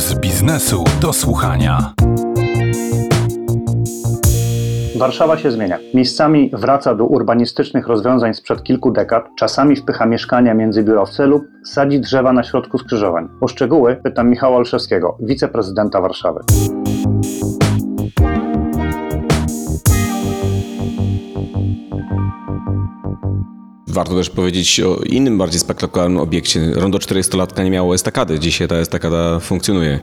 z biznesu do słuchania. Warszawa się zmienia. Miejscami wraca do urbanistycznych rozwiązań sprzed kilku dekad, czasami wpycha mieszkania między biurowce lub sadzi drzewa na środku skrzyżowań. O szczegóły pytam Michała Olszewskiego, wiceprezydenta Warszawy. Warto też powiedzieć o innym bardziej spektakularnym obiekcie. Rondo 400-latka nie miało estakady, dzisiaj ta estakada funkcjonuje.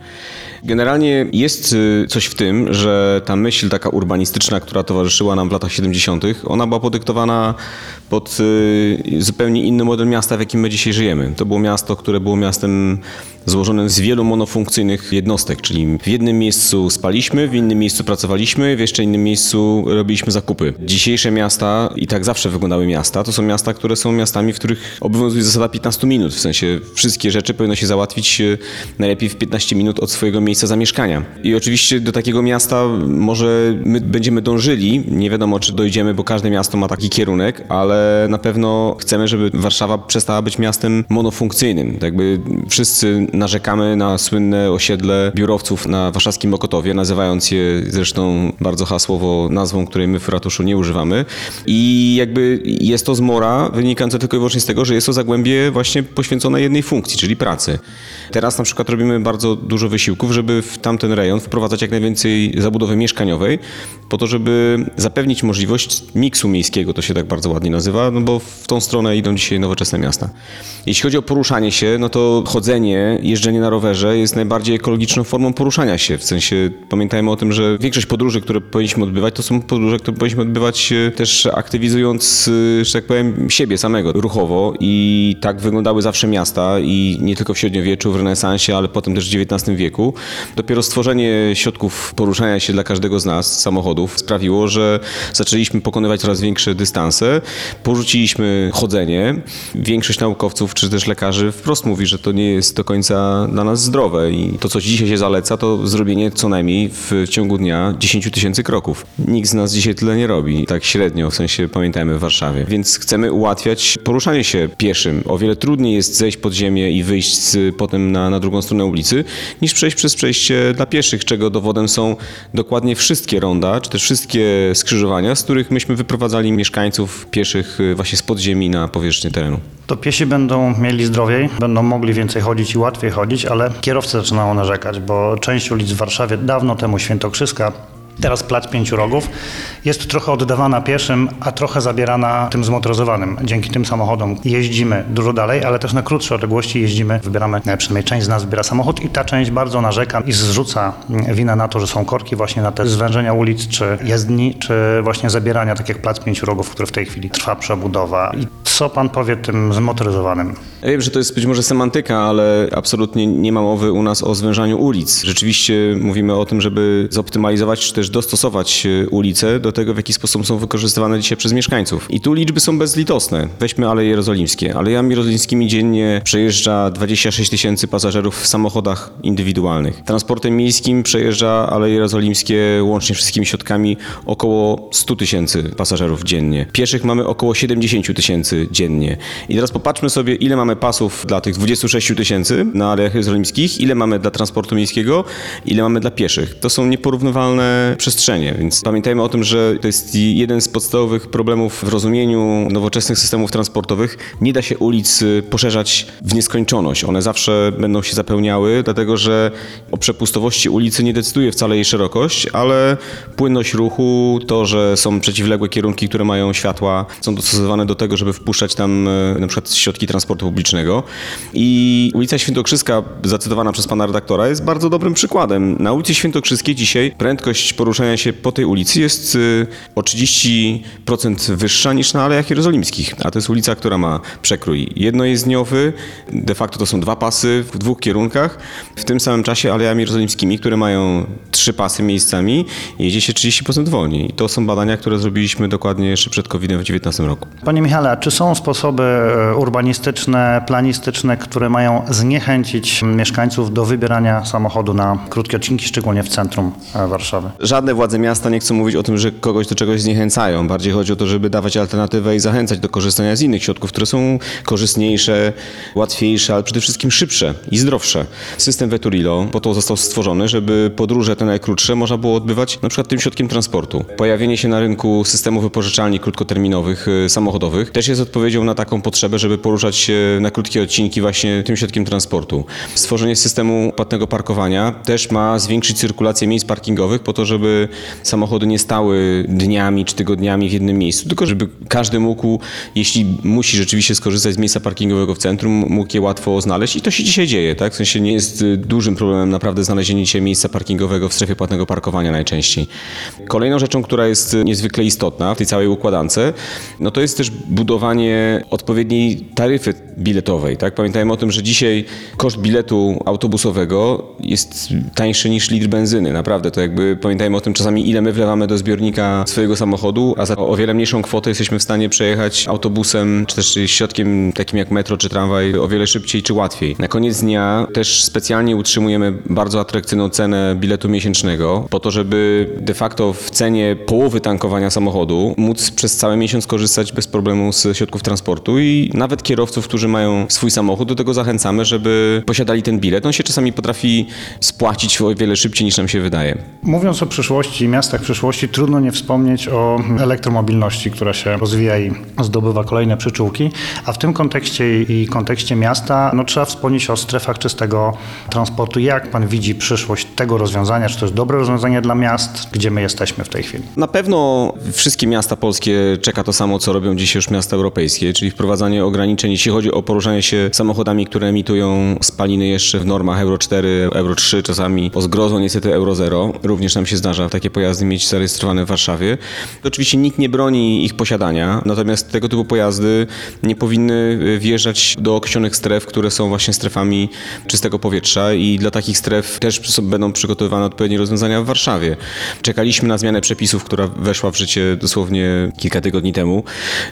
Generalnie jest y, coś w tym, że ta myśl taka urbanistyczna, która towarzyszyła nam w latach 70., ona była podyktowana pod y, zupełnie inny model miasta, w jakim my dzisiaj żyjemy. To było miasto, które było miastem złożonym z wielu monofunkcyjnych jednostek, czyli w jednym miejscu spaliśmy, w innym miejscu pracowaliśmy, w jeszcze innym miejscu robiliśmy zakupy. Dzisiejsze miasta, i tak zawsze wyglądały miasta, to są miasta, które są miastami, w których obowiązuje zasada 15 minut, w sensie wszystkie rzeczy powinno się załatwić e, najlepiej w 15 minut od swojego miejsca zamieszkania. I oczywiście do takiego miasta może my będziemy dążyli, nie wiadomo czy dojdziemy, bo każde miasto ma taki kierunek, ale na pewno chcemy, żeby Warszawa przestała być miastem monofunkcyjnym. Tak jakby wszyscy narzekamy na słynne osiedle biurowców na warszawskim Mokotowie, nazywając je zresztą bardzo hasłowo nazwą, której my w ratuszu nie używamy. I jakby jest to zmora wynikająca tylko i wyłącznie z tego, że jest to zagłębie właśnie poświęcone jednej funkcji, czyli pracy. Teraz na przykład robimy bardzo dużo wysiłków, żeby w tamten rejon wprowadzać jak najwięcej zabudowy mieszkaniowej, po to, żeby zapewnić możliwość miksu miejskiego, to się tak bardzo ładnie nazywa, no bo w tą stronę idą dzisiaj nowoczesne miasta. Jeśli chodzi o poruszanie się, no to chodzenie, jeżdżenie na rowerze jest najbardziej ekologiczną formą poruszania się. W sensie pamiętajmy o tym, że większość podróży, które powinniśmy odbywać, to są podróże, które powinniśmy odbywać e, też aktywizując, e, że tak powiem, siebie samego ruchowo i tak wyglądały zawsze miasta i nie tylko w średniowieczu, w renesansie, ale potem też w XIX wieku. Dopiero stworzenie środków poruszania się dla każdego z nas, samochodów, sprawiło, że zaczęliśmy pokonywać coraz większe dystanse, porzuciliśmy chodzenie. Większość naukowców czy też lekarzy wprost mówi, że to nie jest do końca dla nas zdrowe i to, co dzisiaj się zaleca, to zrobienie co najmniej w ciągu dnia 10 tysięcy kroków. Nikt z nas dzisiaj tyle nie robi, tak średnio, w sensie pamiętajmy w Warszawie. Więc chcemy ułatwiać poruszanie się pieszym. O wiele trudniej jest zejść pod ziemię i wyjść z, potem na, na drugą stronę ulicy, niż przejść przez przejście dla pieszych, czego dowodem są dokładnie wszystkie ronda, czy też wszystkie skrzyżowania, z których myśmy wyprowadzali mieszkańców pieszych y, właśnie z podziemi na powierzchnię terenu. To piesi będą mieli zdrowiej, będą mogli więcej chodzić i łatwiej chodzić, ale kierowcy zaczynają narzekać, bo część ulic w Warszawie dawno temu Świętokrzyska Teraz plac pięciu rogów jest trochę oddawana pieszym, a trochę zabierana tym zmotoryzowanym. Dzięki tym samochodom jeździmy dużo dalej, ale też na krótsze odległości jeździmy, wybieramy, e, przynajmniej część z nas wybiera samochód i ta część bardzo narzeka i zrzuca mm, winę na to, że są korki właśnie na te zwężenia ulic, czy jezdni, czy właśnie zabierania, tak jak plac pięciu rogów, który w tej chwili trwa przebudowa. I co pan powie tym zmotoryzowanym? Ja wiem, że to jest być może semantyka, ale absolutnie nie ma mowy u nas o zwężaniu ulic. Rzeczywiście mówimy o tym, żeby zoptymalizować czy też dostosować e, ulice do tego, w jaki sposób są wykorzystywane dzisiaj przez mieszkańców. I tu liczby są bezlitosne. Weźmy Aleje Jerozolimskie. Alejami jerozolimskimi dziennie przejeżdża 26 tysięcy pasażerów w samochodach indywidualnych. Transportem miejskim przejeżdża Aleje Jerozolimskie łącznie wszystkimi środkami około 100 tysięcy pasażerów dziennie. Pieszych mamy około 70 tysięcy dziennie. I teraz popatrzmy sobie, ile mamy pasów dla tych 26 tysięcy na Alejach Jerozolimskich, ile mamy dla transportu miejskiego, ile mamy dla pieszych. To są nieporównywalne przestrzenie, więc pamiętajmy o tym, że to jest jeden z podstawowych problemów w rozumieniu nowoczesnych systemów transportowych. Nie da się ulic poszerzać w nieskończoność. One zawsze będą się zapełniały, dlatego że o przepustowości ulicy nie decyduje wcale jej szerokość, ale płynność ruchu, to, że są przeciwległe kierunki, które mają światła, są dostosowane do tego, żeby wpuszczać tam y, na przykład środki transportu publicznego. I ulica Świętokrzyska, zacytowana przez pana redaktora, jest bardzo dobrym przykładem. Na ulicy Świętokrzyskiej dzisiaj prędkość poruszania się po tej ulicy jest y, o 30% wyższa niż na Alejach Jerozolimskich, a to jest ulica, która ma przekrój jednojezdniowy, de facto to są dwa pasy w dwóch kierunkach, w tym samym czasie Alejami Jerozolimskimi, które mają trzy pasy miejscami, jedzie się 30% wolniej. I to są badania, które zrobiliśmy dokładnie jeszcze przed COVID-em w 2019 roku. Panie Michale, a czy są sposoby urbanistyczne, planistyczne, które mają zniechęcić mieszkańców do wybierania samochodu na krótkie odcinki, szczególnie w centrum e, Warszawy? żadne władze miasta nie chcą mówić o tym, że kogoś do czegoś zniechęcają. Bardziej chodzi o to, żeby dawać alternatywę i zachęcać do korzystania z innych środków, które są korzystniejsze, łatwiejsze, ale przede wszystkim szybsze i zdrowsze. System Veturilo po to został stworzony, żeby podróże te najkrótsze można było odbywać na przykład tym środkiem transportu. Pojawienie się na rynku systemu wypożyczalni krótkoterminowych, y, samochodowych też jest odpowiedzią na taką potrzebę, żeby poruszać się na krótkie odcinki właśnie tym środkiem transportu. Stworzenie systemu płatnego parkowania też ma zwiększyć cyrkulację miejsc parkingowych po to, żeby samochody nie stały dniami czy tygodniami w jednym miejscu, tylko żeby każdy mógł, jeśli musi rzeczywiście skorzystać z miejsca parkingowego w centrum, mógł je łatwo znaleźć i to się dzisiaj dzieje, tak? W sensie nie jest y, dużym problemem naprawdę znalezienie się miejsca parkingowego w strefie płatnego parkowania najczęściej. Kolejną rzeczą, która jest y, niezwykle istotna w tej całej układance, no to jest też budowanie odpowiedniej taryfy biletowej, tak? Pamiętajmy o tym, że dzisiaj koszt biletu autobusowego jest tańszy niż litr benzyny, naprawdę. To jakby pamiętajmy o tym czasami, ile my wlewamy do zbiornika swojego samochodu, a za o wiele mniejszą kwotę jesteśmy w stanie przejechać autobusem, czy też środkiem takim jak metro czy tramwaj o wiele szybciej czy łatwiej. Na koniec dnia też specjalnie utrzymujemy bardzo atrakcyjną cenę biletu miesięcznego, po to, żeby de facto w cenie połowy tankowania samochodu móc przez cały miesiąc korzystać bez problemu z środków transportu i nawet kierowców, którzy mają swój samochód, do tego zachęcamy, żeby posiadali ten bilet. On się czasami potrafi spłacić o wiele szybciej niż nam się wydaje. Mówiąc o przyszłości, miastach przyszłości, trudno nie wspomnieć o elektromobilności, która się rozwija i zdobywa kolejne przyczółki, a w tym kontekście i kontekście miasta no, trzeba wspomnieć o strefach czystego transportu. Jak pan widzi przyszłość tego rozwiązania? Czy to jest dobre rozwiązanie dla miast? Gdzie my jesteśmy w tej chwili? Na pewno wszystkie miasta polskie czeka to samo, co robią dzisiaj już miasta europejskie, czyli wprowadzanie ograniczeń, jeśli chodzi o poruszanie się samochodami, które emitują spaliny jeszcze w normach Euro 4, Euro 3, czasami o zgrozą niestety Euro 0. Również nam się zdarza takie pojazdy mieć zarejestrowane w Warszawie. Oczywiście nikt nie broni ich posiadania, natomiast tego typu pojazdy nie powinny wjeżdżać do określonych stref, które są właśnie strefami czystego powietrza i dla takich stref też będą przygotowywane odpowiednie rozwiązania w Warszawie. Czekaliśmy na zmianę przepisów, która weszła w życie dosłownie kilka tygodni temu.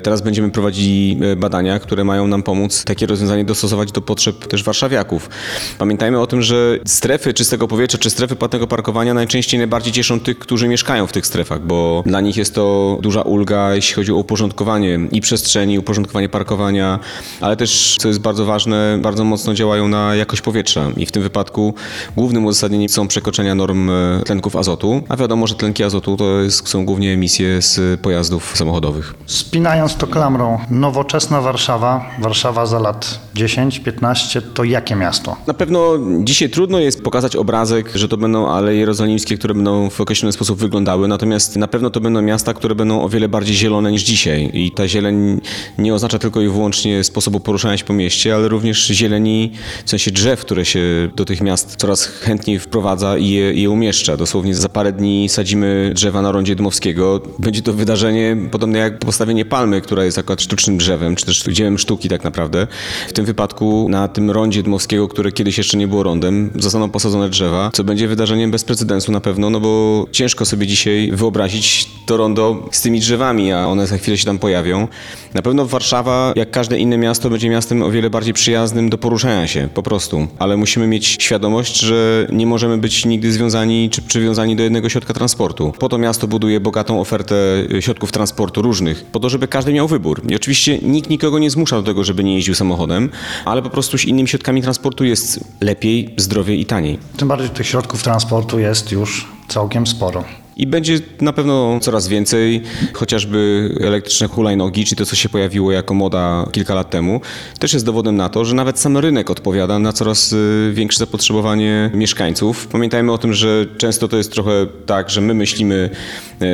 Teraz będziemy prowadzili e, badania, które mają nam pomóc takie rozwiązanie dostosować do potrzeb też warszawiaków. Pamiętajmy o tym, że strefy czystego powietrza czy strefy płatnego parkowania najczęściej najbardziej cieszą tych, którzy mieszkają w tych strefach, bo dla nich jest to duża ulga, jeśli chodzi o uporządkowanie i przestrzeni, uporządkowanie parkowania, ale też, co jest bardzo ważne, bardzo mocno działają na jakość powietrza i w tym wypadku głównym uzasadnieniem są przekroczenia norm e, tlenków azotu, a wiadomo, że tlenki azotu to jest, są głównie emisje z pojazdów samochodowych. Spinając to klamrą, nowoczesna Warszawa, Warszawa za lat 10-15, to jakie miasto? Na pewno dzisiaj trudno jest pokazać obrazek, że to będą Aleje Jerozolimskie, które będą w określony sposób wyglądały, natomiast na pewno to będą miasta, które będą o wiele bardziej zielone niż dzisiaj. I ta zieleń nie oznacza tylko i wyłącznie sposobu poruszania się po mieście, ale również zieleni, w sensie drzew, które się do tych miast coraz chętniej wprowadza i je, je umieszcza. Dosłownie za parę dni sadzimy drzewa na rondzie Dmowskiego. Będzie to wydarzenie podobne jak postawienie palmy, która jest akurat sztucznym drzewem, czy też dziełem sztuki tak naprawdę. W tym wypadku na tym rondzie Dmowskiego, które kiedyś jeszcze nie było rondem, zostaną posadzone drzewa, co będzie wydarzeniem bez precedensu na pewno, no bo ciężko sobie dzisiaj wyobrazić to rondo z tymi drzewami, a one za chwilę się tam pojawią. Na pewno Warszawa, jak każde inne miasto, będzie miastem o wiele bardziej przyjaznym do poruszania się, po prostu. Ale musimy mieć świadomość, że nie możemy być nigdy związani czy przywiązani do jednego środka transportu. Po to miasto buduje bogatą ofertę środków transportu różnych, po to, żeby każdy miał wybór. I oczywiście nikt nikogo nie zmusza do tego, żeby nie jeździł samochodem, ale po prostu z innymi środkami transportu jest lepiej, zdrowiej i taniej. Tym bardziej tych środków transportu jest już całkiem sporo. I będzie na pewno coraz więcej, chociażby elektryczne hulajnogi, czy to, co się pojawiło jako moda kilka lat temu, też jest dowodem na to, że nawet sam rynek odpowiada na coraz y, większe zapotrzebowanie mieszkańców. Pamiętajmy o tym, że często to jest trochę tak, że my myślimy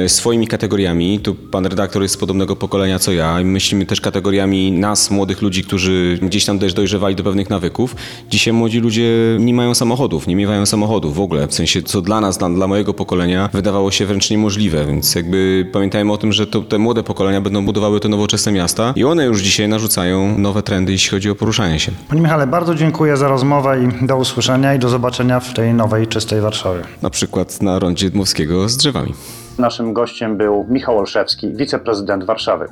y, swoimi kategoriami. Tu pan redaktor jest z podobnego pokolenia co ja i myślimy też kategoriami nas, młodych ludzi, którzy gdzieś tam też dojrzewali do pewnych nawyków. Dzisiaj młodzi ludzie nie mają samochodów, nie miewają samochodów w ogóle. W sensie, co dla nas, dla, dla mojego pokolenia wydawało się wręcz niemożliwe, więc jakby pamiętajmy o tym, że to, te młode pokolenia będą budowały te nowoczesne miasta i one już dzisiaj narzucają nowe trendy, jeśli chodzi o poruszanie się. Panie Michale, bardzo dziękuję za rozmowę i do usłyszenia i do zobaczenia w tej nowej, czystej Warszawie. Na przykład na rondzie Dmowskiego z drzewami. Naszym gościem był Michał Olszewski, wiceprezydent Warszawy.